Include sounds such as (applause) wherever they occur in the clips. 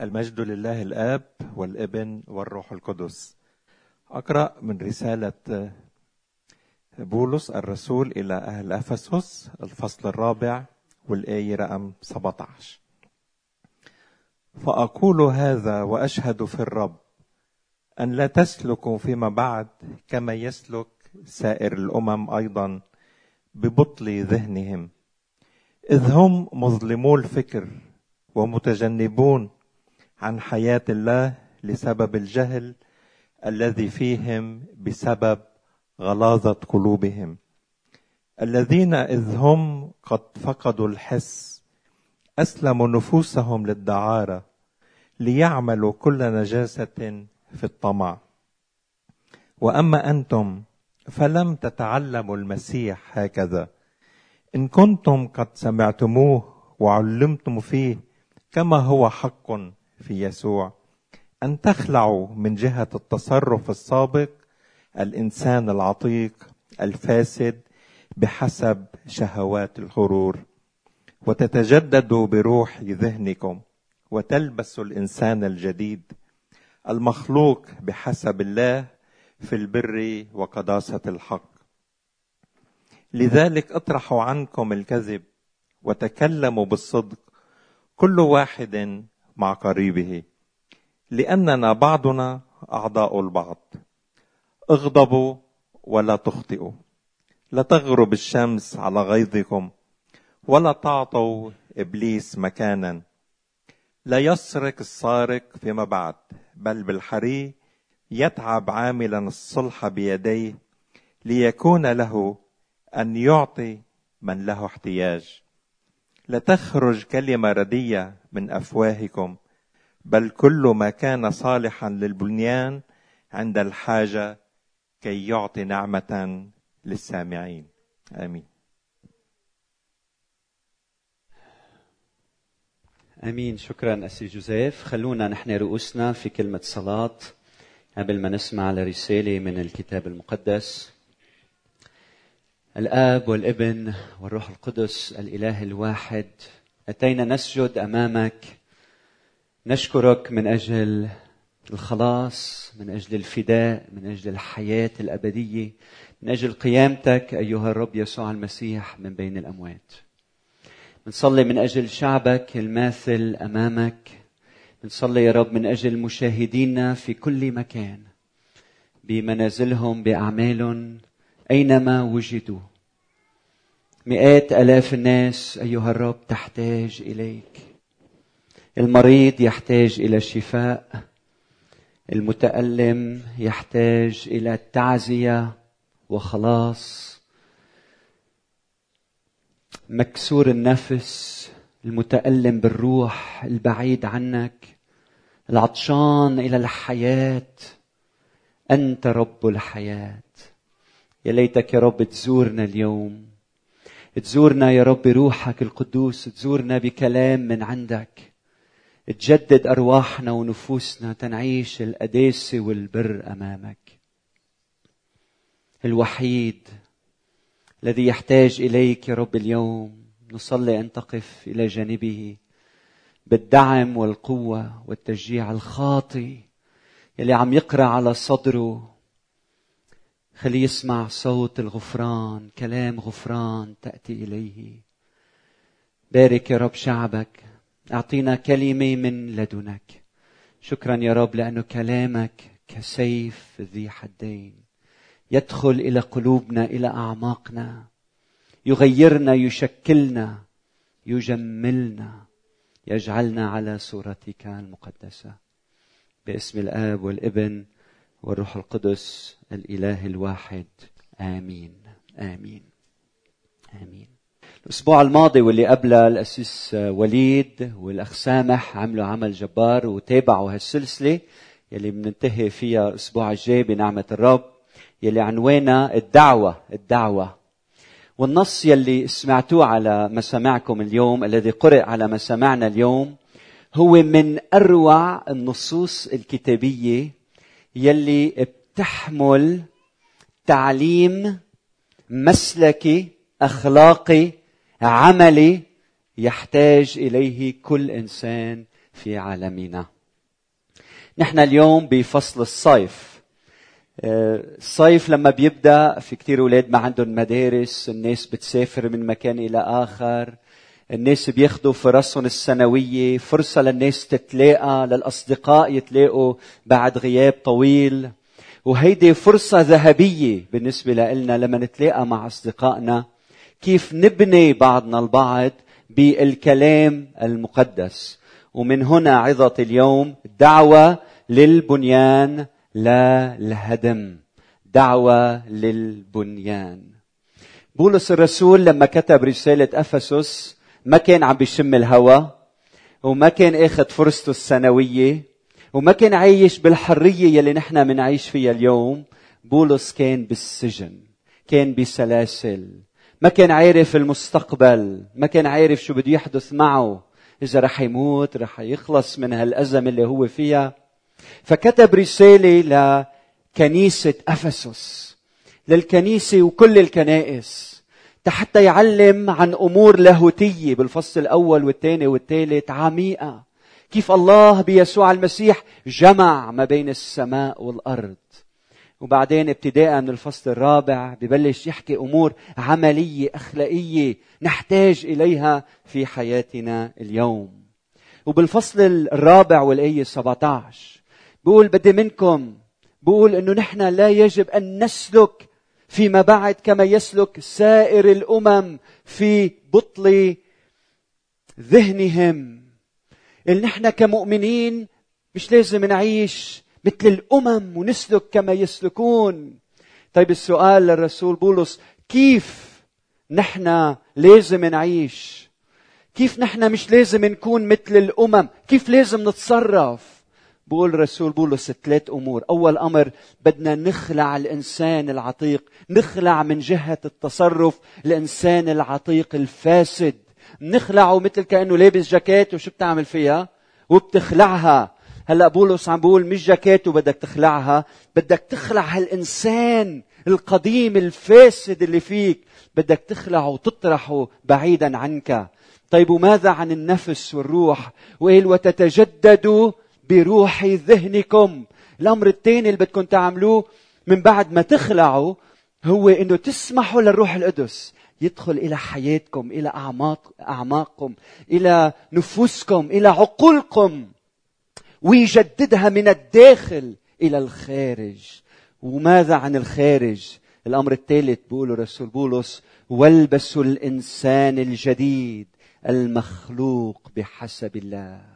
المجد لله الآب والإبن والروح القدس. أقرأ من رسالة بولس الرسول إلى أهل أفسس الفصل الرابع والآية رقم 17 فأقول هذا وأشهد في الرب أن لا تسلكوا فيما بعد كما يسلك سائر الأمم أيضا ببطل ذهنهم. إذ هم مظلمو الفكر ومتجنبون عن حياة الله لسبب الجهل الذي فيهم بسبب غلاظة قلوبهم. الذين إذ هم قد فقدوا الحس أسلموا نفوسهم للدعارة ليعملوا كل نجاسة في الطمع. وأما أنتم فلم تتعلموا المسيح هكذا. إن كنتم قد سمعتموه وعلمتم فيه كما هو حق في يسوع. أن تخلعوا من جهة التصرف السابق الإنسان العتيق الفاسد بحسب شهوات الغرور. وتتجددوا بروح ذهنكم وتلبسوا الإنسان الجديد المخلوق بحسب الله في البر وقداسة الحق. لذلك اطرحوا عنكم الكذب وتكلموا بالصدق. كل واحد مع قريبه لأننا بعضنا أعضاء البعض. اغضبوا ولا تخطئوا. لا تغرب الشمس على غيظكم ولا تعطوا إبليس مكانا. لا يسرق السارق فيما بعد بل بالحري يتعب عاملا الصلح بيديه ليكون له أن يعطي من له احتياج. لا تخرج كلمة ردية من أفواهكم بل كل ما كان صالحا للبنيان عند الحاجة كي يعطي نعمة للسامعين. آمين. آمين. شكرا اسي جوزيف. خلونا نحن رؤوسنا في كلمة صلاة قبل ما نسمع لرسالة من الكتاب المقدس. الآب والابن والروح القدس الإله الواحد أتينا نسجد أمامك. نشكرك من أجل الخلاص من أجل الفداء من أجل الحياة الأبدية من أجل قيامتك أيها الرب يسوع المسيح من بين الأموات. بنصلي من أجل شعبك الماثل أمامك. بنصلي يا رب من أجل مشاهدينا في كل مكان بمنازلهم بأعمالهم أينما وجدوا. مئات آلاف الناس أيها الرب تحتاج إليك. المريض يحتاج إلى الشفاء. المتألم يحتاج إلى التعزية وخلاص. مكسور النفس المتألم بالروح البعيد عنك. العطشان إلى الحياة. أنت رب الحياة. يا ليتك يا رب تزورنا اليوم. تزورنا يا رب روحك القدوس تزورنا بكلام من عندك. تجدد أرواحنا ونفوسنا تنعيش القداسه والبر أمامك. الوحيد الذي يحتاج إليك يا رب اليوم. نصلي أن تقف إلى جانبه بالدعم والقوة والتشجيع الخاطي يلي عم يقرأ على صدره خليه يسمع صوت الغفران كلام غفران تأتي إليه. بارك يا رب شعبك أعطينا كلمة من لدنك. شكرا يا رب لأنه كلامك كسيف ذي حدين. يدخل إلى قلوبنا إلى أعماقنا. يغيرنا يشكلنا يجملنا. يجعلنا على صورتك المقدسة. باسم الآب والابن والروح القدس الإله الواحد. آمين. آمين. آمين. الأسبوع الماضي واللي قبله الأسيس وليد والأخ سامح عملوا عمل جبار وتابعوا هالسلسلة يلي بننتهي فيها الأسبوع الجاي بنعمة الرب يلي عنوانها الدعوة الدعوة. والنص يلي سمعتوه على مسامعكم اليوم الذي قرئ على مسامعنا اليوم هو من أروع النصوص الكتابية يلي بتحمل تعليم مسلكي اخلاقي عملي يحتاج إليه كل إنسان في عالمنا. نحن اليوم بفصل الصيف. الصيف لما بيبدأ في كثير أولاد ما عندهم مدارس الناس بتسافر من مكان إلى آخر. الناس بياخذوا فرصهم السنوية فرصة للناس تتلاقى للأصدقاء يتلاقوا بعد غياب طويل. وهيدي فرصة ذهبية بالنسبة لنا لما نتلاقى مع أصدقائنا. كيف نبني بعضنا البعض بالكلام المقدس. ومن هنا عظة اليوم دعوة للبنيان لا الهدم. دعوة للبنيان. بولس الرسول لما كتب رسالة أفسس ما كان عم بيشم الهوى وما كان آخذ فرصته السنوية وما كان عايش بالحرية يلي نحن منعيش فيها اليوم. بولس كان بالسجن كان بسلاسل ما كان عارف المستقبل ما كان عارف شو بده يحدث معه. إذا رح يموت رح يخلص من هالأزمة اللي هو فيها. فكتب رسالة لكنيسة أفسس للكنيسة وكل الكنائس. حتى يعلم عن أمور لاهوتية بالفصل الأول والثاني والثالث عميقة. كيف الله بيسوع المسيح جمع ما بين السماء والأرض. وبعدين ابتداء من الفصل الرابع ببلش يحكي أمور عملية أخلاقية نحتاج إليها في حياتنا اليوم. وبالفصل الرابع والآية 17 بقول بدي منكم بقول إنه نحن لا يجب أن نسلك فيما بعد كما يسلك سائر الأمم في بطل ذهنهم. اللي نحن كمؤمنين مش لازم نعيش مثل الأمم ونسلك كما يسلكون. طيب السؤال للرسول بولس كيف نحن لازم نعيش؟ كيف نحن مش لازم نكون مثل الأمم؟ كيف لازم نتصرف؟ بقول رسول بولس ثلاث أمور. أول أمر بدنا نخلع الإنسان العتيق نخلع من جهة التصرف الإنسان العتيق الفاسد. نخلعه مثل كأنه لابس جاكيت وشو بتعمل فيها؟ وبتخلعها. هلأ بولس عم بقول مش جاكيت وبدك تخلعها بدك تخلع هالإنسان القديم الفاسد اللي فيك. بدك تخلعه وتطرحه بعيدا عنك. طيب وماذا عن النفس والروح؟ وقال وتتجددوا بروح ذهنكم. الأمر الثاني اللي بدكم تعملوه من بعد ما تخلعوا هو إنه تسمحوا للروح القدس يدخل إلى حياتكم إلى اعماق أعماقكم إلى نفوسكم إلى عقولكم ويجددها من الداخل إلى الخارج. وماذا عن الخارج؟ الأمر الثالث بيقوله رسول بولس والبسوا الإنسان الجديد المخلوق بحسب الله.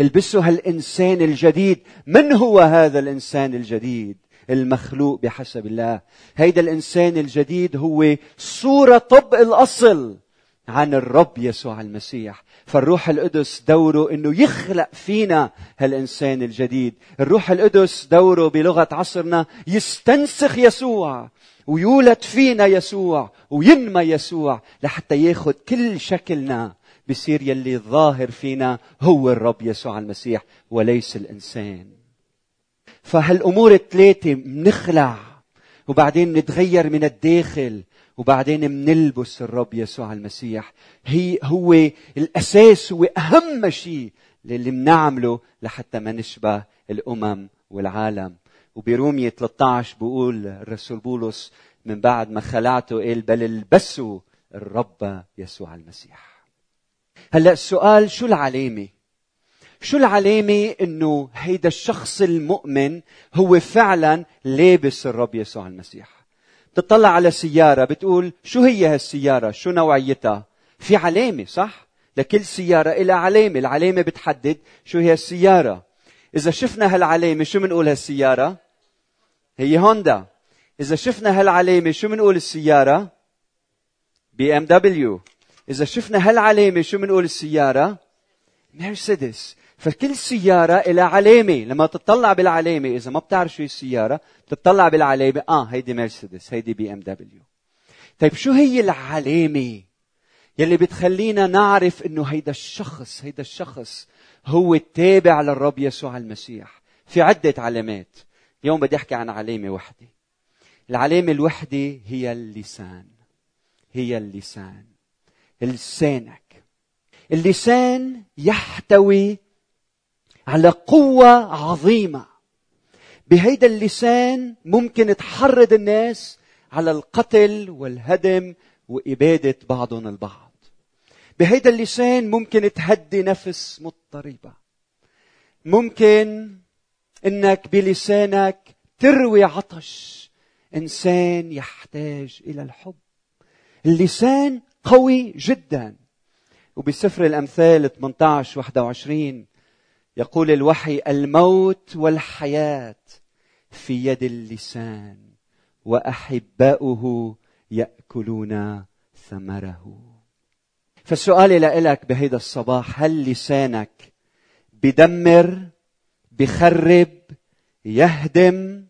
البسوا هالإنسان الجديد. من هو هذا الإنسان الجديد؟ المخلوق بحسب الله. هيدا الإنسان الجديد هو صورة طب الأصل عن الرب يسوع المسيح. فالروح القدس دوره إنه يخلق فينا هالإنسان الجديد. الروح القدس دوره بلغة عصرنا يستنسخ يسوع ويولد فينا يسوع وينمى يسوع لحتى ياخذ كل شكلنا بصير يلي ظاهر فينا هو الرب يسوع المسيح وليس الإنسان. فهالأمور الثلاثه منخلع وبعدين نتغير من الداخل وبعدين منلبس الرب يسوع المسيح. هي هو الأساس هو اهم شيء اللي بنعمله لحتى ما نشبه الأمم والعالم. وبرومية 13 بقول الرسول بولس من بعد ما خلعته قال بل البسوا الرب يسوع المسيح. هلا السؤال شو العلامة؟ شو العلامة إنه هيدا الشخص المؤمن هو فعلا لابس الرب يسوع المسيح؟ بتطلع على سيارة بتقول شو هي هالسيارة؟ شو نوعيتها؟ في علامة صح؟ لكل سيارة إلى علامة العلامة بتحدد شو هي السيارة. إذا شفنا هالعلامة شو بنقول هالسيارة؟ هي هوندا. إذا شفنا هالعلامة شو بنقول السيارة؟ BMW. إذا شفنا هالعلامة شو بنقول السيارة؟ مرسيدس. فكل سيارة لها علامة. لما تطلع بالعلامة إذا ما بتعرف شو السيارة تطلع بالعلامة آه هيدي مرسيدس هيدي BMW. طيب شو هي العلامة يلي بتخلينا نعرف إنه هيدا الشخص هيدا الشخص هو التابع للرب يسوع المسيح؟ في عدة علامات. اليوم بدي أحكي عن علامة وحدة. العلامة الوحدة هي اللسان. هي اللسان. لسانك. اللسان يحتوي على قوة عظيمة. بهيدا اللسان ممكن تحرض الناس على القتل والهدم وإبادة بعضهم البعض. بهيدا اللسان ممكن تهدي نفس مضطربة. ممكن إنك بلسانك تروي عطش. إنسان يحتاج إلى الحب. اللسان قوي جدا. وبسفر الأمثال 18 21 يقول الوحي الموت والحياة في يد اللسان وأحباؤه يأكلون ثمره. فسؤالي لك بهيدا الصباح هل لسانك بدمر بخرب يهدم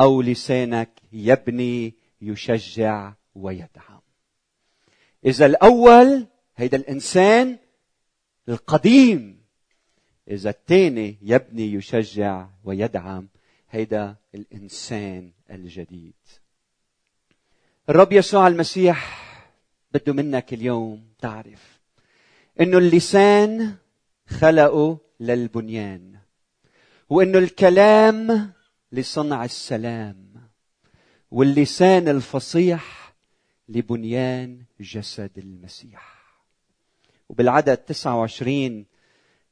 أو لسانك يبني يشجع ويدعم؟ إذا الأول هيدا الإنسان القديم. إذا الثاني يبني يشجع ويدعم هيدا الإنسان الجديد. الرب يسوع المسيح بده منك اليوم تعرف إنه اللسان خلقه للبنيان وإنه الكلام لصنع السلام واللسان الفصيح لبنيان جسد المسيح. وبالعدد 29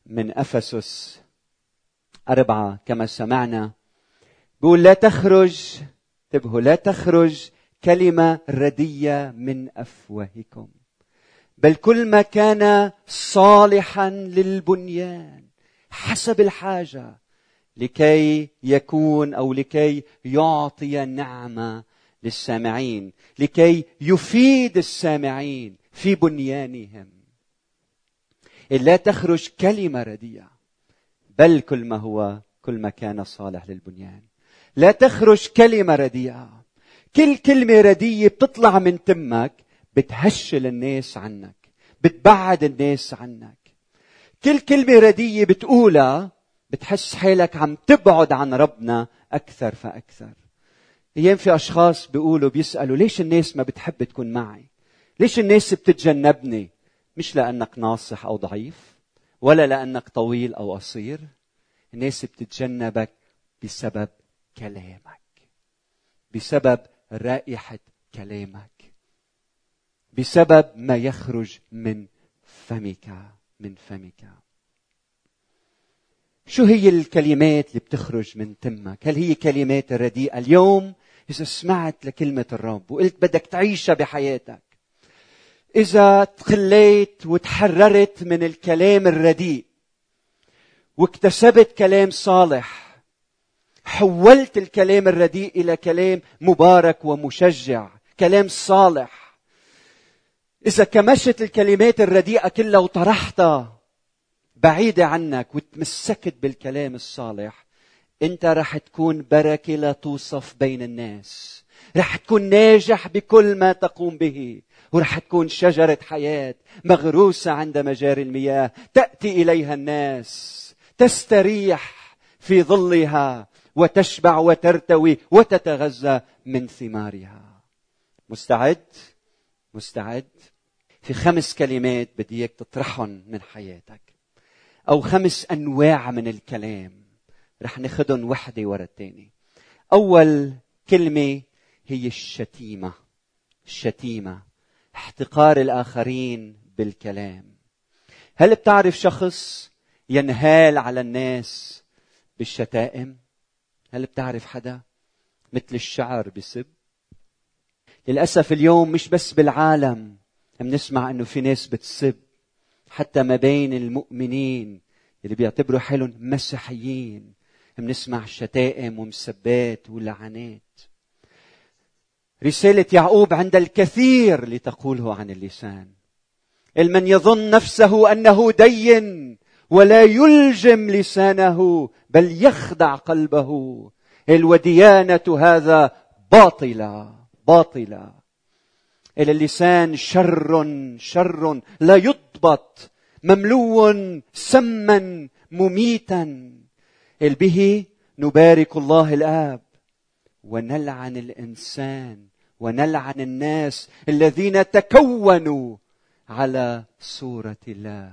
من أفسس أربعة كما سمعنا بيقول لا تخرج انتبهوا لا تخرج كلمة ردية من أفواهكم بل كل ما كان صالحا للبنيان حسب الحاجة لكي يكون أو لكي يعطي نعمة للسامعين لكي يفيد السامعين في بنيانهم. لا تخرج كلمة رديئة بل كل ما هو كل ما كان صالح للبنيان. لا تخرج كلمة رديئة. كل كلمة ردية بتطلع من تمك بتهشل الناس عنك بتبعد الناس عنك. كل كلمة ردية بتقولها بتحس حالك عم تبعد عن ربنا أكثر فأكثر. أيام في أشخاص بيقولوا بيسألوا ليش الناس ما بتحب تكون معي؟ ليش الناس بتتجنبني؟ مش لأنك ناصح أو ضعيف ولا لأنك طويل أو قصير. الناس بتتجنبك بسبب كلامك بسبب رائحة كلامك بسبب ما يخرج من فمك من فمك. شو هي الكلمات اللي بتخرج من تمك؟ هل هي كلمات رديئة اليوم إذا سمعت لكلمة الرب وقلت بدك تعيشها بحياتك. إذا تخليت وتحررت من الكلام الرديء واكتسبت كلام صالح حولت الكلام الرديء إلى كلام مبارك ومشجع كلام صالح. إذا كمشت الكلمات الرديئة كلها وطرحتها بعيدة عنك وتمسكت بالكلام الصالح انت رح تكون بركة لا توصف بين الناس. رح تكون ناجح بكل ما تقوم به. ورح تكون شجرة حياة مغروسة عند مجاري المياه. تأتي إليها الناس. تستريح في ظلها وتشبع وترتوي وتتغذى من ثمارها. مستعد؟ مستعد. في خمس كلمات بدي إياك تطرحهم من حياتك. أو خمس أنواع من الكلام. رح ناخذهم وحدة ورا الثانية أول كلمة هي الشتيمة. الشتيمة. احتقار الآخرين بالكلام. هل بتعرف شخص ينهال على الناس بالشتائم؟ هل بتعرف حدا مثل الشعر بسب؟ للأسف اليوم مش بس بالعالم بنسمع إنه في ناس بتسب. حتى ما بين المؤمنين اللي بيعتبروا حالهم مسيحيين. بنسمع شتائم ومسبات ولعنات رسالة يعقوب عند الكثير لتقوله عن اللسان. المن يظن نفسه أنه دين ولا يلجم لسانه بل يخدع قلبه. الوديانة هذا باطلة باطلة اللسان شر شر لا يضبط مملو سما مميتا. به نبارك الله الآب. ونلعن الإنسان ونلعن الناس الذين تكونوا على صورة الله.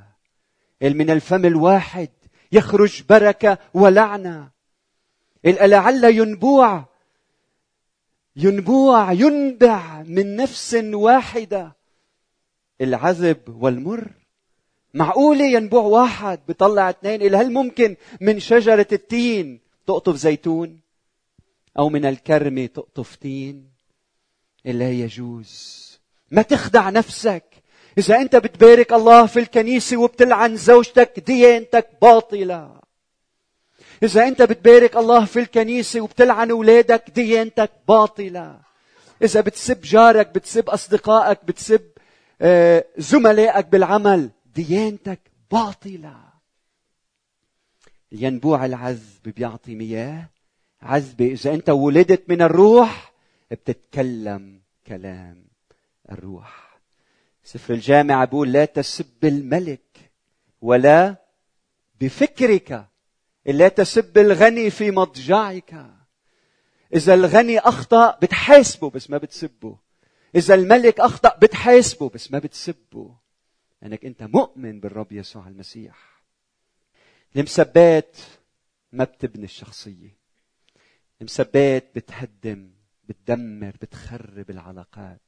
من الفم الواحد يخرج بركة ولعنة. لعل ينبوع ينبوع ينبع من نفس واحدة. العذب والمر معقولة ينبوع واحد بيطلع اثنين إلى هل ممكن من شجرة التين تقطف زيتون؟ أو من الكرمة تقطف تين؟ إلا يجوز. ما تخدع نفسك. إذا أنت بتبارك الله في الكنيسة وبتلعن زوجتك ديانتك باطلة. إذا أنت بتبارك الله في الكنيسة وبتلعن أولادك ديانتك باطلة. إذا بتسب جارك بتسب أصدقائك بتسب آه، زملائك بالعمل ديانتك باطلة. الينبوع العذب بيعطي مياه. عذبة إذا أنت ولدت من الروح بتتكلم كلام الروح. سفر الجامعة بيقول لا تسب الملك ولا بفكرك لا تسب الغني في مضجعك. إذا الغني أخطأ بتحاسبه بس ما بتسبه. إذا الملك أخطأ بتحاسبه بس ما بتسبه. لأنك أنت مؤمن بالرب يسوع المسيح. المسبات ما بتبني الشخصية. المسبات بتهدم بتدمر بتخرب العلاقات.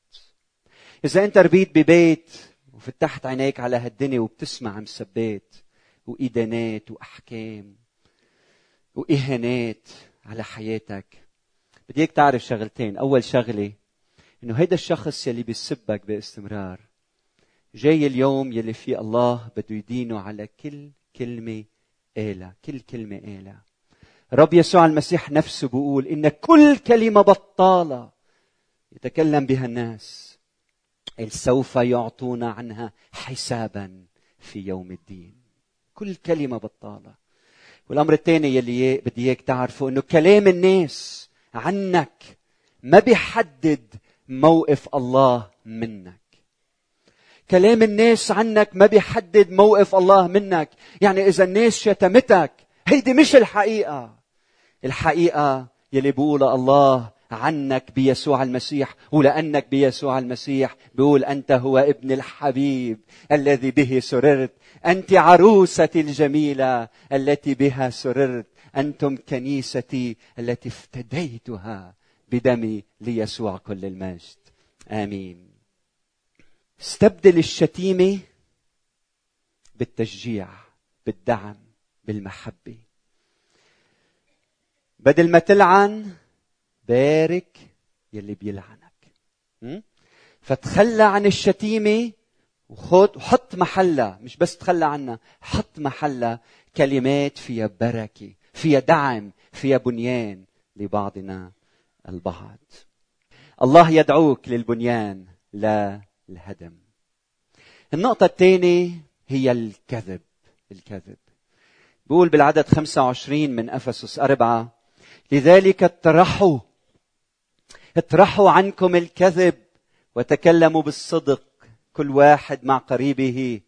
إذا أنت ربيت ببيت وفتحت عينيك على هالدنيا وبتسمع مسبات وإدانات وأحكام وإهانات على حياتك بدي إياك تعرف شغلتين. أول شغلة إنه هيدا الشخص يلي بيسبك باستمرار جاي اليوم يلي فيه الله بده يدينه على كل كلمة آلة كل كلمة آلة رب يسوع المسيح نفسه بيقول إن كل كلمة بطالة يتكلم بها الناس. سوف يعطون عنها حسابا في يوم الدين. كل كلمة بطالة. والأمر الثاني يلي بدي إياك تعرفه إنه كلام الناس عنك ما بيحدد موقف الله منك. كلام الناس عنك ما بيحدد موقف الله منك. يعني إذا الناس شتمتك هيدي مش الحقيقة. الحقيقة يلي بيقول الله عنك بيسوع المسيح ولأنك بيسوع المسيح بيقول أنت هو ابن الحبيب الذي به سررت. أنت عروستي الجميلة التي بها سررت. أنتم كنيستي التي افتديتها بدمي ليسوع كل المجد. آمين. استبدل الشتيمة بالتشجيع بالدعم بالمحبة. بدل ما تلعن بارك يلي بيلعنك. فتخلى عن الشتيمة وخد وحط محلها مش بس تخلى عنها حط محلها كلمات فيها بركة فيها دعم فيها بنيان لبعضنا البعض. الله يدعوك للبنيان لا الهدم. النقطة الثانية هي الكذب الكذب. بيقول بالعدد 25 من أفسس أربعة لذلك اطرحوا اطرحوا عنكم الكذب وتكلموا بالصدق كل واحد مع قريبه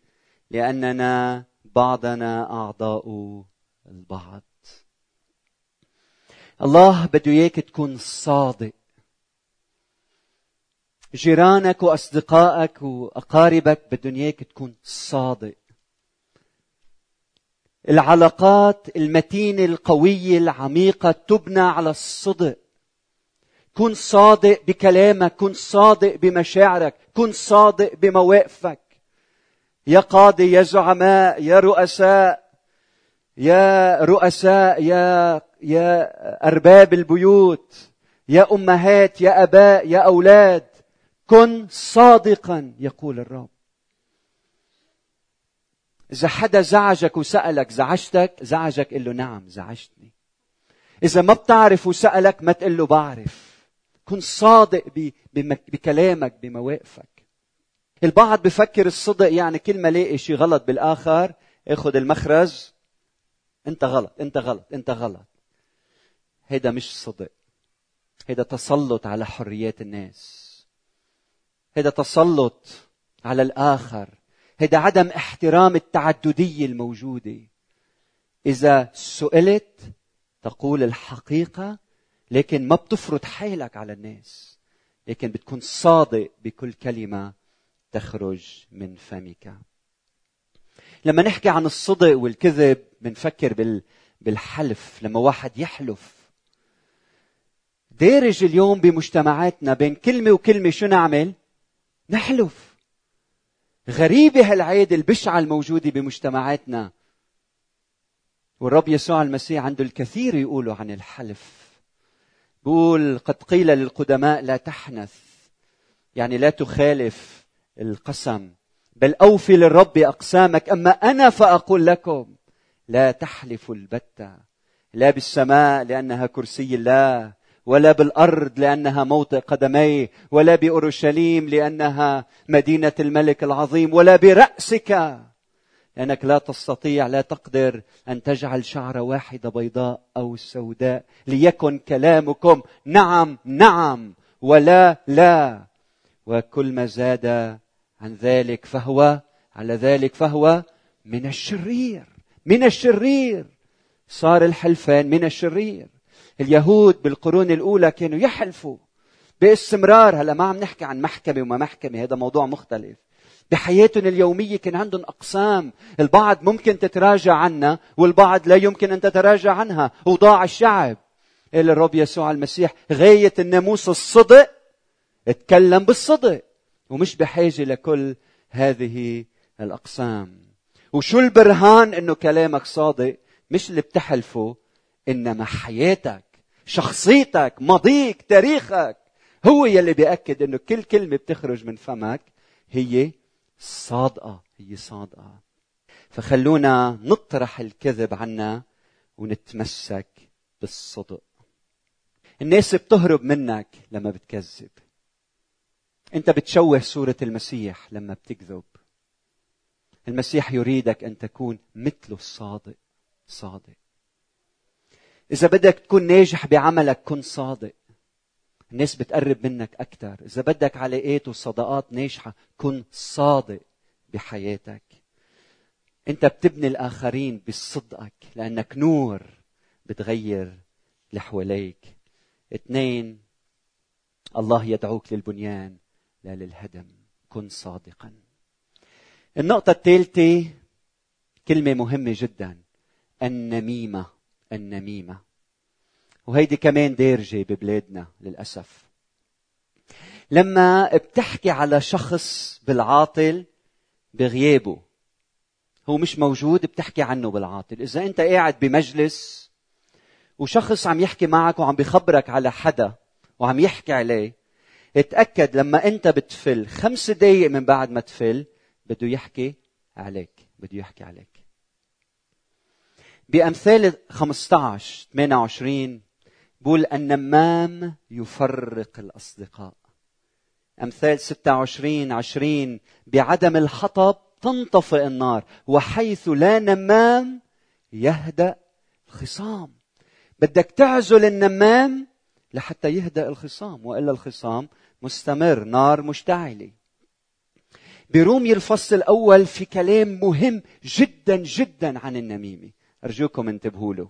لأننا بعضنا أعضاء البعض. الله بده إياك تكون صادق. جيرانك وأصدقائك وأقاربك بدهم اياك تكون صادق. العلاقات المتينة القوية العميقة تبنى على الصدق. كن صادق بكلامك كن صادق بمشاعرك كن صادق بمواقفك. يا قاضي يا زعماء يا رؤساء يا رؤساء يا يا أرباب البيوت يا أمهات يا أباء يا أولاد. كن صادقا يقول الرب. إذا حدا زعجك وسألك زعجتك؟ زعجك قل له نعم زعجتني. إذا ما بتعرف وسألك ما تقول له بعرف. كن صادق بكلامك بمواقفك. البعض بفكر الصدق يعني كل ما لاقي شيء غلط بالآخر آخذ المخرج. انت غلط انت غلط انت غلط. هيدا مش صدق. هيدا تسلط على حريات الناس. هيدا تسلط على الآخر. هيدا عدم احترام التعددية الموجودة. إذا سئلت تقول الحقيقة لكن ما بتفرض حالك على الناس. لكن بتكون صادق بكل كلمة تخرج من فمك. لما نحكي عن الصدق والكذب بنفكر بال بالحلف. لما واحد يحلف. دارج اليوم بمجتمعاتنا بين كلمة وكلمة شو نعمل؟ نحلف. غريبة هالعادة البشعة الموجودة بمجتمعاتنا. والرب يسوع المسيح عنده الكثير يقولوا عن الحلف. بقول قد قيل للقدماء لا تحنث. يعني لا تخالف القسم. بل أوفي للرب أقسامك. أما أنا فأقول لكم لا تحلفوا البتة. لا بالسماء لأنها كرسي الله. ولا بالأرض لأنها موطئ قدميه ولا بأورشليم لأنها مدينة الملك العظيم ولا برأسك. لأنك لا تستطيع لا تقدر أن تجعل شعره واحدة بيضاء أو سوداء ليكن كلامكم. نعم نعم ولا لا. وكل ما زاد عن ذلك فهو على ذلك فهو من الشرير من الشرير. صار الحلفان من الشرير. اليهود بالقرون الأولى كانوا يحلفوا باستمرار. هلا ما عم نحكي عن محكمة وما محكمة هذا موضوع مختلف. بحياتهم اليومية كان عندهم أقسام. البعض ممكن تتراجع عنها والبعض لا يمكن أن تتراجع عنها. وضاع الشعب. قال الرب يسوع المسيح غاية الناموس الصدق اتكلم بالصدق. ومش بحاجة لكل هذه الأقسام. وشو البرهان إنه كلامك صادق؟ مش اللي بتحلفه إنما حياتك. شخصيتك ماضيك تاريخك. هو يلي بيأكد إنه كل كلمة بتخرج من فمك هي صادقة هي صادقة. فخلونا نطرح الكذب عنا ونتمسك بالصدق. الناس بتهرب منك لما بتكذب. أنت بتشوه صورة المسيح لما بتكذب. المسيح يريدك أن تكون مثله الصادق صادق. إذا بدك تكون ناجح بعملك كن صادق. الناس بتقرب منك أكثر إذا بدك علاقات وصداقات ناجحة كن صادق بحياتك. أنت بتبني الآخرين بصدقك لأنك نور بتغير اللي حواليك. اثنين الله يدعوك للبنيان لا للهدم. كن صادقا. النقطة الثالثة كلمة مهمة جدا النميمة. النميمة. وهيدي كمان دارجة ببلادنا للأسف. لما بتحكي على شخص بالعاطل بغيابه هو مش موجود بتحكي عنه بالعاطل. إذا أنت قاعد بمجلس وشخص عم يحكي معك وعم بيخبرك على حدا وعم يحكي عليه اتأكد لما أنت بتفل خمس دقايق من بعد ما تفل بده يحكي عليك بده يحكي عليك. بأمثال 15 28 بقول النمام يفرق الأصدقاء. أمثال 26 20 بعدم الحطب تنطفئ النار وحيث لا نمام يهدأ الخصام. بدك تعزل النمام لحتى يهدأ الخصام وإلا الخصام مستمر نار مشتعلة. برومي الفصل الأول في كلام مهم جدا جدا عن النميمة. أرجوكم انتبهوا له.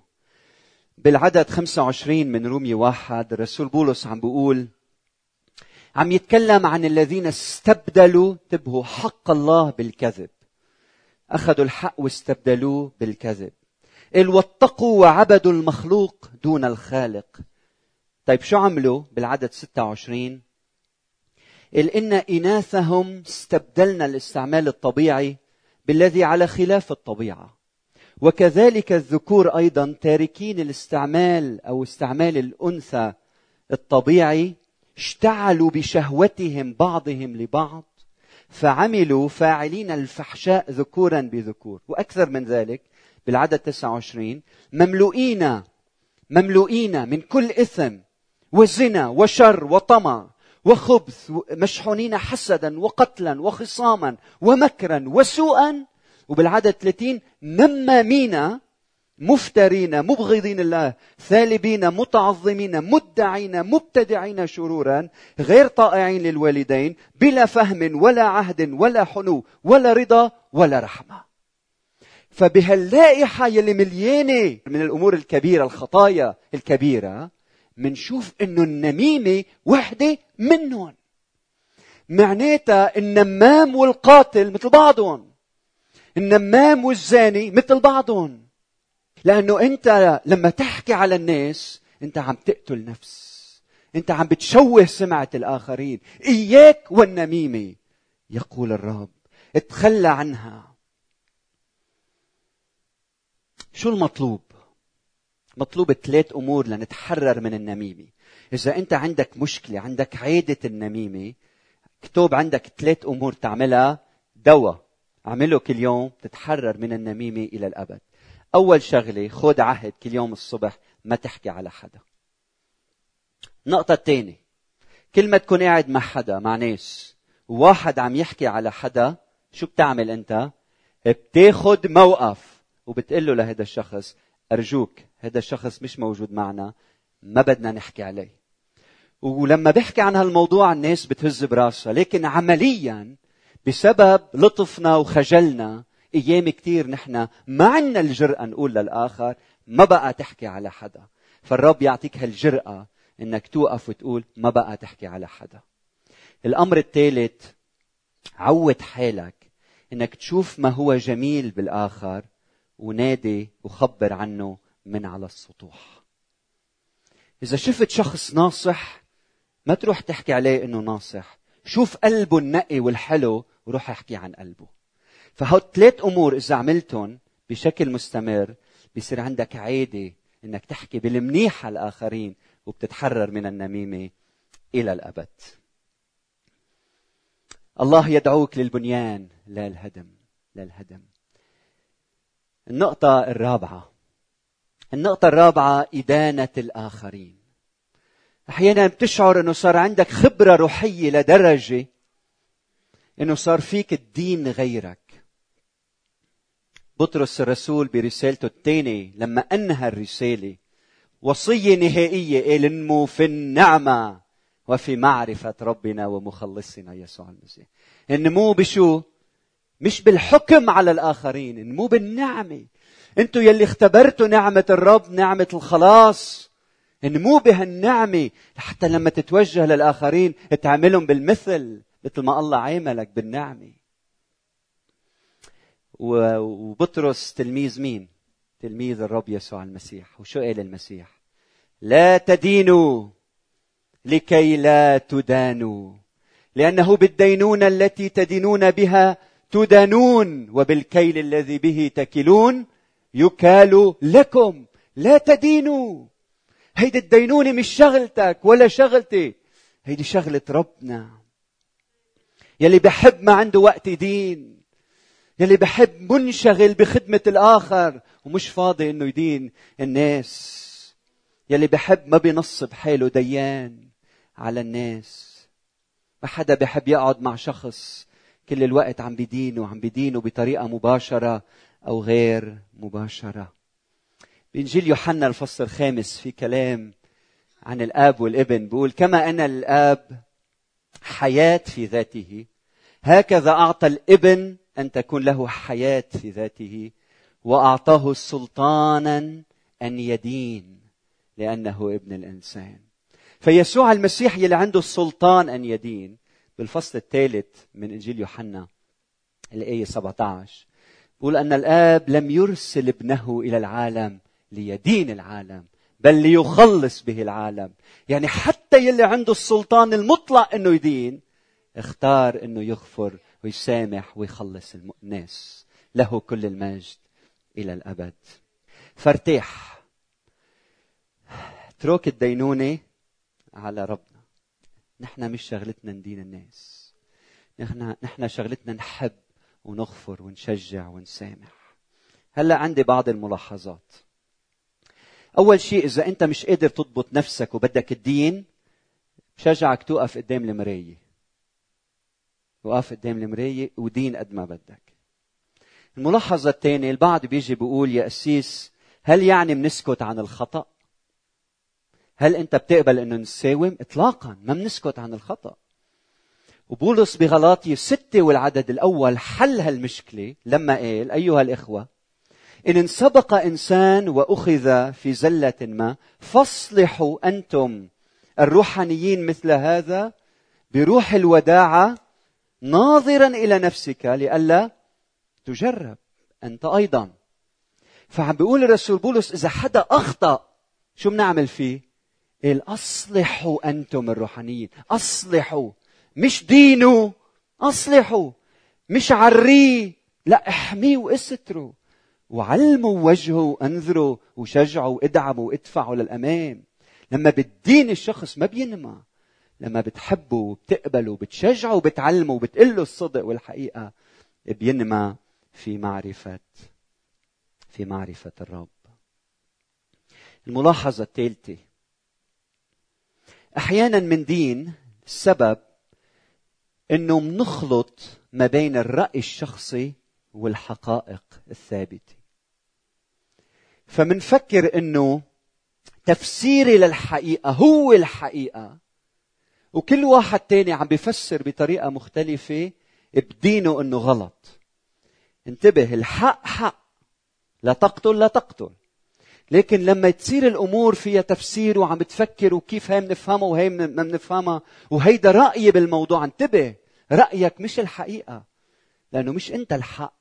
بالعدد 25 من رومي واحد الرسول بولس عم بيقول عم يتكلم عن الذين استبدلوا انتبهوا حق الله بالكذب. أخذوا الحق واستبدلوه بالكذب. قال واتقوا وعبدوا المخلوق دون الخالق. طيب شو عملوا بالعدد 26 قال إن إناثهم استبدلنا الاستعمال الطبيعي بالذي على خلاف الطبيعة. وكذلك الذكور أيضا تاركين الاستعمال أو استعمال الأنثى الطبيعي اشتعلوا بشهوتهم بعضهم لبعض فعملوا فاعلين الفحشاء ذكورا بذكور. وأكثر من ذلك بالعدد 29 مملوئين مملوئين من كل إثم وزنا وشر وطمع وخبث مشحونين حسدا وقتلا وخصاما ومكرا وسوءا وبالعدد 30 نمامين مفترين مبغضين الله ثالبين متعظمين مدعين مبتدعين شرورا غير طائعين للوالدين بلا فهم ولا عهد ولا حنو ولا رضا ولا رحمة. فبهاللائحة يلي مليانة من الأمور الكبيرة الخطايا الكبيرة منشوف إنه النميمة وحدة منهم. معناتها النمام والقاتل مثل بعضهم. النمام والزاني مثل بعضهم. لأنه أنت لما تحكي على الناس أنت عم تقتل نفس. أنت عم بتشوه سمعة الآخرين. إياك والنميمة يقول الرب. اتخلى عنها. شو المطلوب؟ مطلوب ثلاث أمور لنتحرر من النميمة. إذا أنت عندك مشكلة عندك عادة النميمة اكتب عندك ثلاث أمور تعملها دواء. أعمله كل يوم تتحرر من النميمة إلى الأبد. أول شغلة خذ عهد كل يوم الصبح ما تحكي على حدا. النقطه الثانية كل ما تكون قاعد مع حدا مع ناس وواحد عم يحكي على حدا شو بتعمل أنت؟ بتاخد موقف وبتقول له لهذا الشخص أرجوك هذا الشخص مش موجود معنا ما بدنا نحكي عليه. ولما بحكي عن هالموضوع الناس بتهز براسها. لكن عمليا بسبب لطفنا وخجلنا أيام كثير نحن ما عندنا الجرأة نقول للآخر ما بقى تحكي على حدا. فالرب يعطيك هالجرأة إنك توقف وتقول ما بقى تحكي على حدا. الأمر الثالث عود حالك إنك تشوف ما هو جميل بالآخر ونادي وخبر عنه من على السطوح. إذا شفت شخص ناصح ما تروح تحكي عليه إنه ناصح. شوف قلبه النقي والحلو وروح احكي عن قلبه. فهو ثلاث أمور إذا عملتهم بشكل مستمر بيصير عندك عادة إنك تحكي بالمنيح على الآخرين وبتتحرر من النميمة إلى الأبد. الله يدعوك للبنيان لا الهدم لا الهدم. النقطة الرابعة. النقطة الرابعة إدانة الآخرين. أحيانا بتشعر أنه صار عندك خبرة روحية لدرجة أنه صار فيك الدين غيرك. بطرس الرسول برسالته الثانية لما أنهى الرسالة وصية نهائية قال انمو في النعمة وفي معرفة ربنا ومخلصنا يسوع المسيح. النمو بشو؟ مش بالحكم على الآخرين النمو بالنعمة. أنتوا يلي اختبرتوا نعمة الرب نعمة الخلاص. النمو بهالنعمة حتى لما تتوجه للآخرين تعملهم بالمثل مثل ما الله عاملك بالنعمة وبطرس تلميذ مين؟ تلميذ الرب يسوع المسيح وشو قال المسيح؟ لا تدينوا لكي لا تدانوا لأنه بالدينونة التي تدينون بها تدانون وبالكيل الذي به تكلون يكال لكم لا تدينوا هيدي الدينونة مش شغلتك ولا شغلتي. هيدي شغلة ربنا. يلي بحب ما عنده وقت يدين. يلي بحب منشغل بخدمة الآخر ومش فاضي إنه يدين الناس. يلي بحب ما بينصب حاله ديان على الناس. ما حدا بحب يقعد مع شخص كل الوقت عم بدينه وعم بدينه بطريقة مباشرة أو غير مباشرة. بإنجيل يوحنا الفصل الخامس في كلام عن الآب والابن بيقول كما أن الآب حياة في ذاته هكذا أعطى الابن أن تكون له حياة في ذاته وأعطاه سلطانا أن يدين لأنه ابن الإنسان. فيسوع المسيح يلي عنده السلطان أن يدين بالفصل الثالث من إنجيل يوحنا الآية 17 بيقول أن الآب لم يرسل ابنه إلى العالم ليدين العالم بل ليخلص به العالم. يعني حتى يلي عنده السلطان المطلق إنه يدين اختار إنه يغفر ويسامح ويخلص الناس. له كل المجد إلى الأبد. فارتاح. اترك الدينونة على ربنا. نحن مش شغلتنا ندين الناس. نحن نحن شغلتنا نحب ونغفر ونشجع ونسامح. هلأ عندي بعض الملاحظات. أول شيء إذا أنت مش قادر تضبط نفسك وبدك الدين بشجعك توقف قدام المراية وقف قدام المراية ودين قد ما بدك الملاحظة الثانية البعض بيجي بيقول يا قسيس هل يعني بنسكت عن الخطأ؟ هل أنت بتقبل إنه نساوم؟ اطلاقا ما بنسكت عن الخطأ. وبولس بغلاطي ستة والعدد الأول حل هالمشكلة لما قال أيها الإخوة إن سبق إنسان وأخذ في زلة ما فاصلحوا أنتم الروحانيين مثل هذا بروح الوداعة ناظرا إلى نفسك لئلا تجرب أنت أيضا. فعم بيقول الرسول بولس إذا حدا أخطأ شو بنعمل فيه؟ قال أصلحوا أنتم الروحانيين أصلحوا مش دينوا أصلحوا مش عريه لا احميه واستروا وعلموا وجهه وانذروا وشجعوا وادعموا وادفعوا للأمام. لما بتدين الشخص ما بينمى. لما بتحبه وبتقبله وبتشجعه وبتعلمه وبتقله الصدق والحقيقة بينمى في معرفه في معرفة الرب. الملاحظة الثالثة. أحيانا من دين السبب إنه منخلط ما بين الرأي الشخصي والحقائق الثابتة. فمنفكر إنه تفسيري للحقيقة هو الحقيقة. وكل واحد تاني عم بيفسر بطريقة مختلفة بدينه إنه غلط. انتبه الحق حق. لا تقتل لا تقتل. لكن لما تصير الأمور فيها تفسير وعم تفكر وكيف هي بنفهمها وهي ما بنفهمها وهيدا رأيي بالموضوع انتبه. رأيك مش الحقيقة. لأنه مش أنت الحق.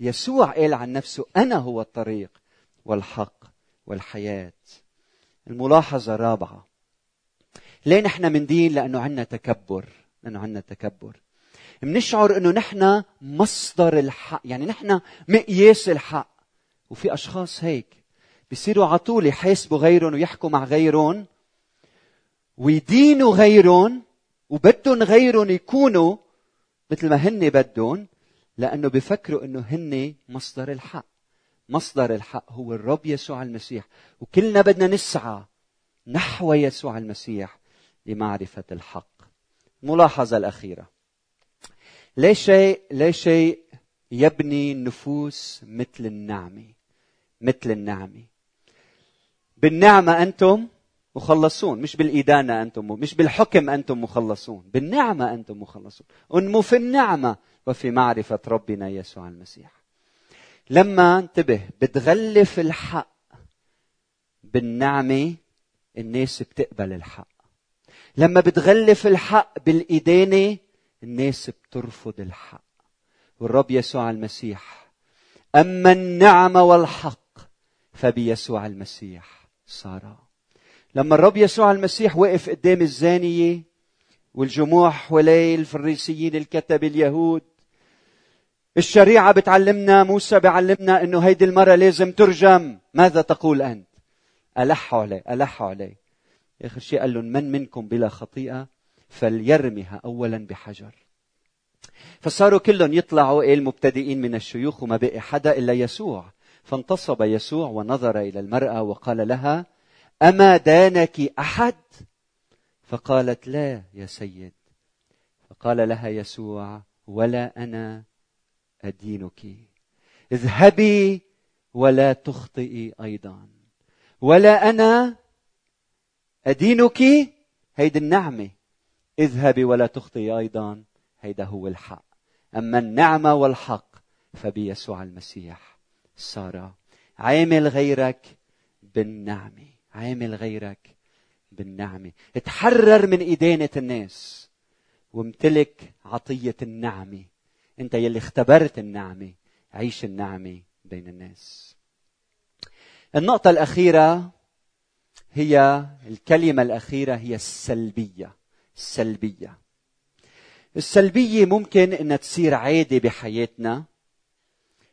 يسوع قال عن نفسه أنا هو الطريق. والحق والحياة. الملاحظة الرابعة. ليه نحن مندين لأنه عندنا تكبر. لأنه عندنا تكبر. منشعر إنه نحن مصدر الحق. يعني نحن مقياس الحق. وفي أشخاص هيك بيصيروا على طول يحاسبوا غيرهم ويحكوا مع غيرهم. ويدينوا غيرهم وبدهم غيرهم يكونوا مثل ما هن بدهم لأنه بفكروا إنه هن مصدر الحق. مصدر الحق هو الرب يسوع المسيح. وكلنا بدنا نسعى نحو يسوع المسيح لمعرفة الحق. الملاحظه الأخيرة. لا شيء لا شيء يبني النفوس مثل النعمه مثل النعمه بالنعمة أنتم مخلصون. مش بالإدانة أنتم مش بالحكم أنتم مخلصون. بالنعمة أنتم مخلصون. انموا في النعمة وفي معرفة ربنا يسوع المسيح. لما انتبه بتغلف الحق بالنعمة الناس بتقبل الحق. لما بتغلف الحق بالإدانة الناس بترفض الحق. والرب يسوع المسيح. أما النعمة والحق فبيسوع المسيح سارة لما الرب يسوع المسيح وقف قدام الزانية والجموع حواليه الفريسيين الكتب اليهود الشريعة بتعلمنا موسى بيعلمنا إنه هيدي المرة لازم ترجم. ماذا تقول أنت؟ ألحوا عليه ألحوا عليه آخر شيء قال لهم من منكم بلا خطيئة فليرمها أولا بحجر. فصاروا كلهم يطلعوا المبتدئين من الشيوخ وما بقي حدا إلا يسوع. فانتصب يسوع ونظر إلى المرأة وقال لها أما دانك أحد؟ فقالت لا يا سيد. فقال لها يسوع ولا أنا. ادينك اذهبي ولا تخطئي أيضا. ولا أنا أدينك هيدي النعمة. اذهبي ولا تخطئي أيضا هيدا هو الحق. أما النعمه والحق فبيسوع المسيح سارة عامل غيرك بالنعمة. عامل غيرك بالنعمة. تحرر من إدانة الناس وامتلك عطية النعمة. أنت يلي اختبرت النعمة عيش النعمة بين الناس. النقطة الأخيرة هي الكلمة الأخيرة هي السلبية السلبية. السلبية ممكن أنها تصير عادة بحياتنا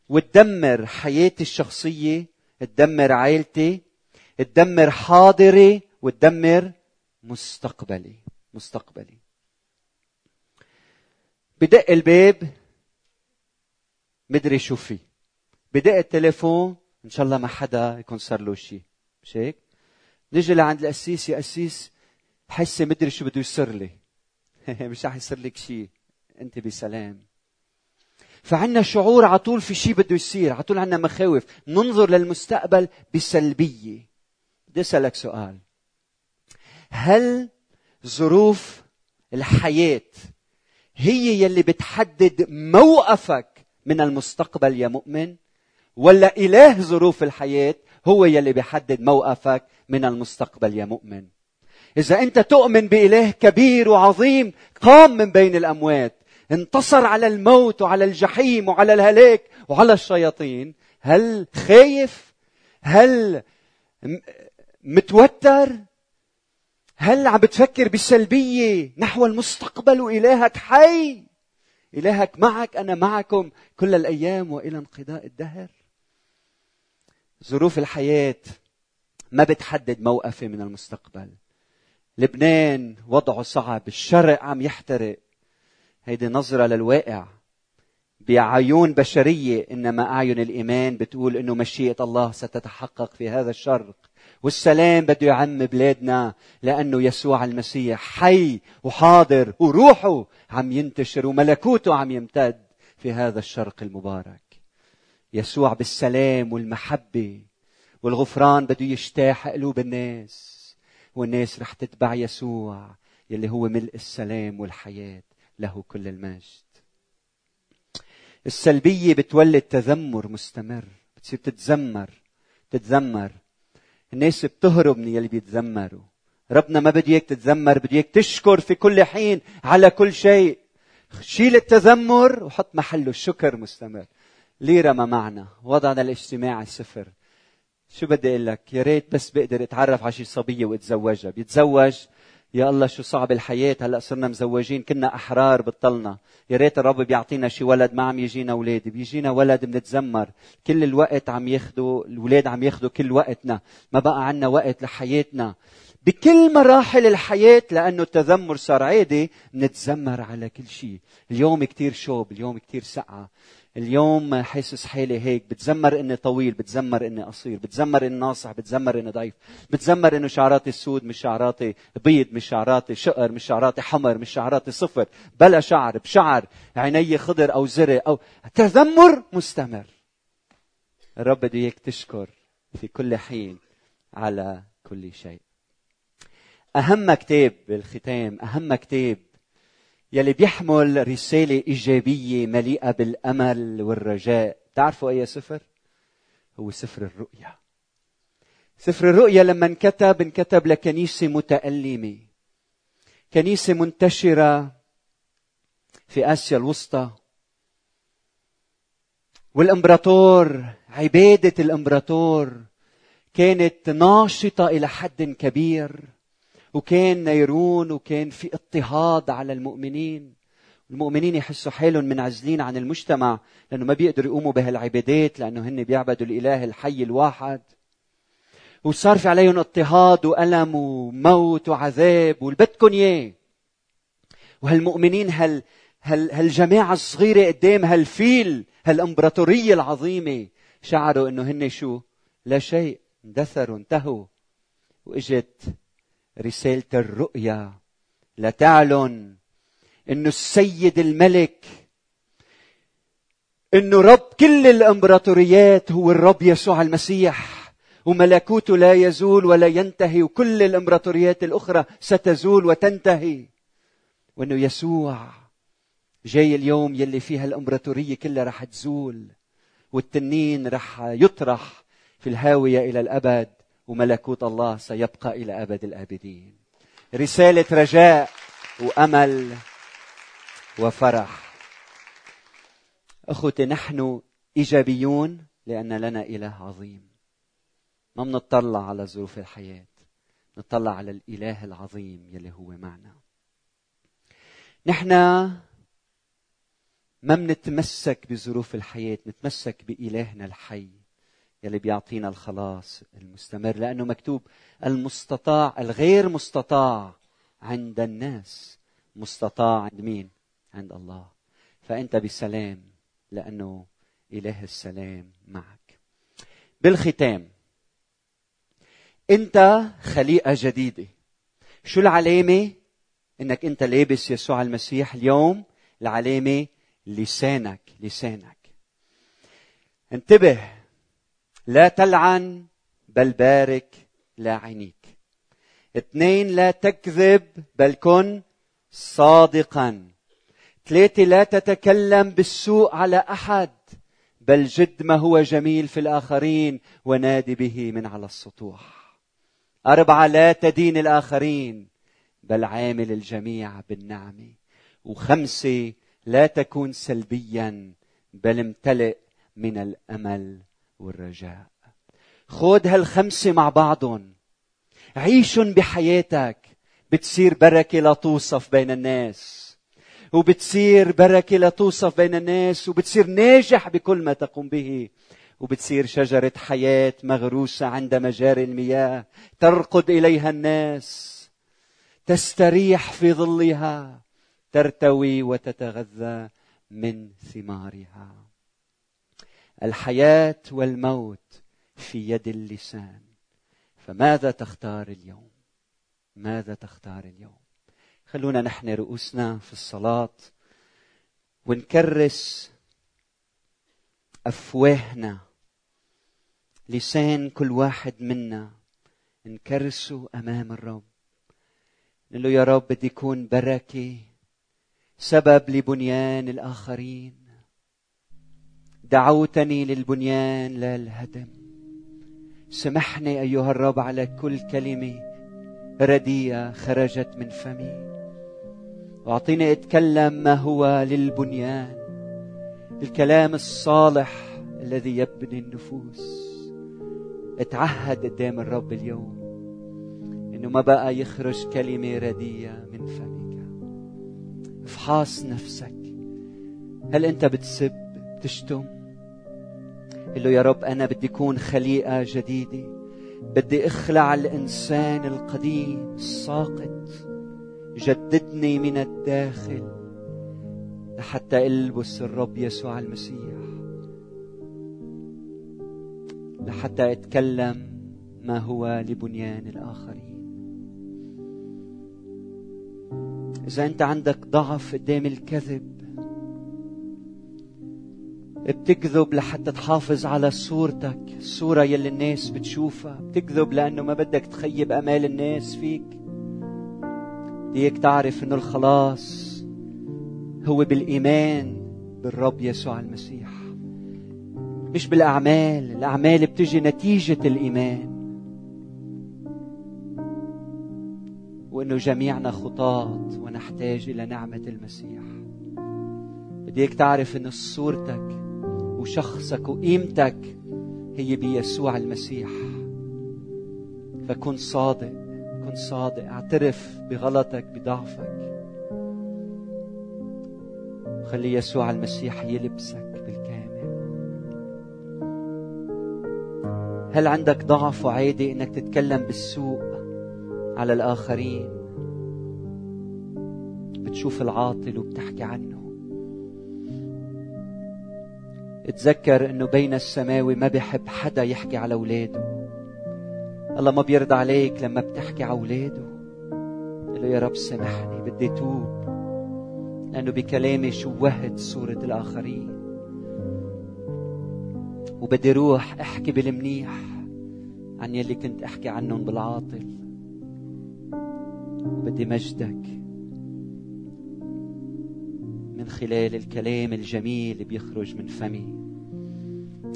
وتدمر حياتي الشخصية تدمر عائلتي تدمر حاضري وتدمر مستقبلي مستقبلي. بدق الباب مدري شو في. بدق التليفون إن شاء الله ما حدا يكون صار له شيء مش هيك؟ نجي لعند القسيس يا قسيس بحسي مدري شو بده يصير لي. (laughs) مش رح يصير لك شيء أنت بسلام. فعنا شعور على طول في شيء بده يصير. على طول عنا مخاوف. ننظر للمستقبل بسلبية. بدي أسألك سؤال. هل ظروف الحياة هي يلي بتحدد موقفك من المستقبل يا مؤمن؟ ولا إله ظروف الحياة هو يلي بيحدد موقفك من المستقبل يا مؤمن. إذا أنت تؤمن بإله كبير وعظيم قام من بين الأموات انتصر على الموت وعلى الجحيم وعلى الهلاك وعلى الشياطين هل خايف؟ هل متوتر؟ هل عم بتفكر بسلبية نحو المستقبل وإلهك حي؟ إلهك معك أنا معكم كل الأيام وإلى انقضاء الدهر. ظروف الحياة ما بتحدد موقفي من المستقبل. لبنان وضعه صعب الشرق عم يحترق. هيدي نظرة للواقع. بعيون بشرية إنما أعين الإيمان بتقول إنه مشيئة الله ستتحقق في هذا الشرق. والسلام بده يعم بلادنا لأنه يسوع المسيح حي وحاضر وروحه عم ينتشر وملكوته عم يمتد في هذا الشرق المبارك. يسوع بالسلام والمحبة والغفران بده يجتاح قلوب الناس والناس رح تتبع يسوع يلي هو ملء السلام والحياة له كل المجد. السلبية بتولد تذمر مستمر بتصير تتذمر تتذمر. الناس بتهرب من يلي بيتذمروا. ربنا ما بده إياك تتذمر بده إياك تشكر في كل حين على كل شيء. شيل التذمر وحط محله الشكر مستمر. ليرة ما معنا وضعنا الاجتماعي صفر. شو بدي أقول لك؟ يا ريت بس بقدر أتعرف على شي صبية وأتزوجها. بيتزوج يا الله شو صعب الحياة هلأ صرنا مزوجين كنا أحرار بطلنا. يا ريت الرب بيعطينا شي ولد ما عم يجينا أولاد بيجينا ولد بنتذمر كل الوقت عم ياخذوا الأولاد عم ياخذوا كل وقتنا. ما بقى عنا وقت لحياتنا. بكل مراحل الحياة لأنه التذمر صار عادي نتذمر على كل شيء اليوم كتير شوب اليوم كتير سقعة. اليوم حاسس حالي هيك. بتزمر إني طويل بتزمر إني قصير بتزمر إني ناصح بتزمر إني ضعيف بتزمر إنه شعراتي سود مش شعراتي بيض مش شعراتي شقر مش شعراتي حمر مش شعراتي صفر بلا شعر بشعر عيني خضر أو زرق أو تذمر مستمر. الرب بده إياك تشكر في كل حين على كل شيء. أهم كتاب بالختام أهم كتاب يلي بيحمل رسالة إيجابية مليئة بالأمل والرجاء. تعرفوا أي سفر؟ هو سفر الرؤيا. سفر الرؤيا لما انكتب انكتب لكنيسة متألمة. كنيسة منتشرة في آسيا الوسطى. والإمبراطور عبادة الإمبراطور كانت ناشطة إلى حد كبير. وكان نيرون وكان في اضطهاد على المؤمنين. المؤمنين يحسوا حالهم منعزلين عن المجتمع لأنه ما بيقدروا يقوموا بهالعبادات لأنه هن بيعبدوا الإله الحي الواحد. وصار في عليهم اضطهاد وألم وموت وعذاب والبدكن إياه. وهالمؤمنين هال هال هالجماعة الصغيرة قدام هالفيل هالإمبراطورية العظيمة شعروا إنه هن شو؟ لا شيء اندثروا انتهوا. وإجت رسالة الرؤيا. لتعلن انه السيد الملك انه رب كل الإمبراطوريات هو الرب يسوع المسيح وملكوته لا يزول ولا ينتهي وكل الإمبراطوريات الأخرى ستزول وتنتهي. وإنه يسوع جاي اليوم يلي فيها الإمبراطورية كلها رح تزول والتنين رح يطرح في الهاوية إلى الأبد. وملكوت الله سيبقى إلى أبد الآبدين. رسالة رجاء وأمل وفرح. أخوتي نحن إيجابيون لأن لنا إله عظيم. ما بنطلع على ظروف الحياة نطلع على الإله العظيم يلي هو معنا. نحن ما بنتمسك بظروف الحياة نتمسك بإلهنا الحي. يلي بيعطينا الخلاص المستمر لأنه مكتوب المستطاع الغير مستطاع عند الناس. مستطاع عند مين؟ عند الله. فأنت بسلام لأنه إله السلام معك. بالختام أنت خليقة جديدة. شو العلامة؟ إنك أنت لابس يسوع المسيح اليوم العلامه لسانك لسانك. انتبه لا تلعن بل بارك لاعنيك اثنين لا تكذب بل كن صادقا. ثلاثة لا تتكلم بالسوء على أحد بل جد ما هو جميل في الآخرين ونادي به من على السطوح. أربعة لا تدين الآخرين بل عامل الجميع بالنعمة وخمسة لا تكون سلبيا بل امتلئ من الأمل. والرجاء. خذ هالخمسة مع بعضهم. عيشهم بحياتك. بتصير بركة لا توصف بين الناس. وبتصير بركة لا توصف بين الناس. وبتصير ناجح بكل ما تقوم به. وبتصير شجرة حياة مغروسة عند مجاري المياه. ترقد إليها الناس. تستريح في ظلها. ترتوي وتتغذى من ثمارها. الحياة والموت في يد اللسان. فماذا تختار اليوم؟ ماذا تختار اليوم؟ خلونا نحن رؤوسنا في الصلاة ونكرس أفواهنا. لسان كل واحد منا نكرسه أمام الرب. نقول له يا رب بدي يكون بركة سبب لبنيان الآخرين. دعوتني للبنيان لا الهدم. سمحني أيها الرب على كل كلمة رديئة خرجت من فمي. واعطيني أتكلم ما هو للبنيان الكلام الصالح الذي يبني النفوس. اتعهد قدام الرب اليوم إنه ما بقى يخرج كلمة رديئة من فمك. افحص نفسك. هل أنت بتسب بتشتم؟ قل له يا رب أنا بدي أكون خليقة جديدة. بدي أخلع الإنسان القديم الساقط. جددني من الداخل لحتى ألبس الرب يسوع المسيح. لحتى أتكلم ما هو لبنيان الآخرين. إذا أنت عندك ضعف قدام الكذب بتكذب لحتى تحافظ على صورتك الصورة يلي الناس بتشوفها. بتكذب لأنه ما بدك تخيب أمال الناس فيك. بديك تعرف أنه الخلاص هو بالإيمان بالرب يسوع المسيح. مش بالأعمال الأعمال بتجي نتيجة الإيمان. وأنه جميعنا خطاة ونحتاج إلى نعمة المسيح. بديك تعرف أن صورتك وشخصك وقيمتك هي بيسوع المسيح. فكن صادق كن صادق اعترف بغلطك بضعفك. خلي يسوع المسيح يلبسك بالكامل. هل عندك ضعف وعادي إنك تتكلم بالسوء على الآخرين؟ بتشوف العاطل وبتحكي عنه. تذكر إنه بين السماوي ما بيحب حدا يحكي على أولاده. الله ما بيرضى عليك لما بتحكي على أولاده. قل له يا رب سامحني بدي توب لأنه بكلامي شوهت صورة الآخرين. وبدي روح أحكي بالمنيح عن يلي كنت أحكي عنهم بالعاطل. وبدي مجدك. من خلال الكلام الجميل اللي بيخرج من فمي.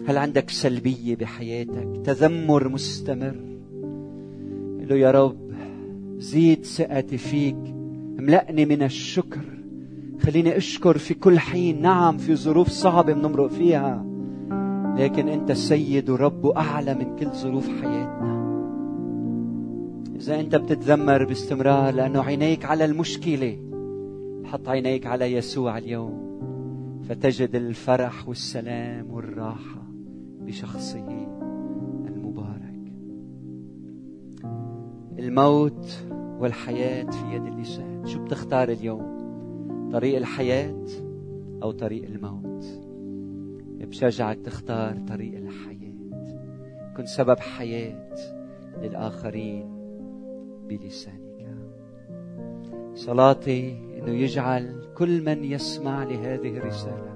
هل عندك سلبية بحياتك؟ تذمر مستمر. له يا رب زيد ثقتي فيك املأني من الشكر. خليني أشكر في كل حين. نعم في ظروف صعبة بنمرق فيها لكن أنت السيد ورب أعلى من كل ظروف حياتنا. إذا أنت بتتذمر باستمرار لأنه عينيك على المشكلة. حط عينيك على يسوع اليوم فتجد الفرح والسلام والراحة بشخصه المبارك. الموت والحياة في يد اللسان. شو بتختار اليوم؟ طريق الحياة أو طريق الموت؟ بشجعك تختار طريق الحياة. كن سبب حياة للآخرين بلسانك. صلاتي انه يجعل كل من يسمع لهذه الرسالة.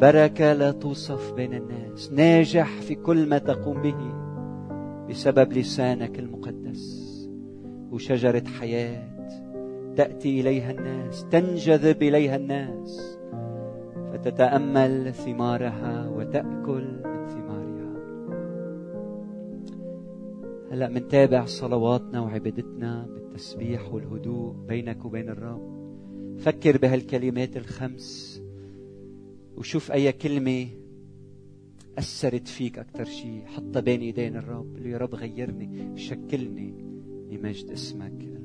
بركة لا توصف بين الناس. ناجح في كل ما تقوم به بسبب لسانك المقدس. وشجرة حياة تأتي إليها الناس تنجذب إليها الناس. فتتأمل ثمارها وتأكل من ثمارها. هلا منتابع صلواتنا وعبادتنا بالتسبيح والهدوء بينك وبين الرب. فكر بهالكلمات الخمس وشوف أي كلمة أثرت فيك أكثر شيء حطها بين إيدين الرب قل يا رب غيرني شكلني لمجد اسمك.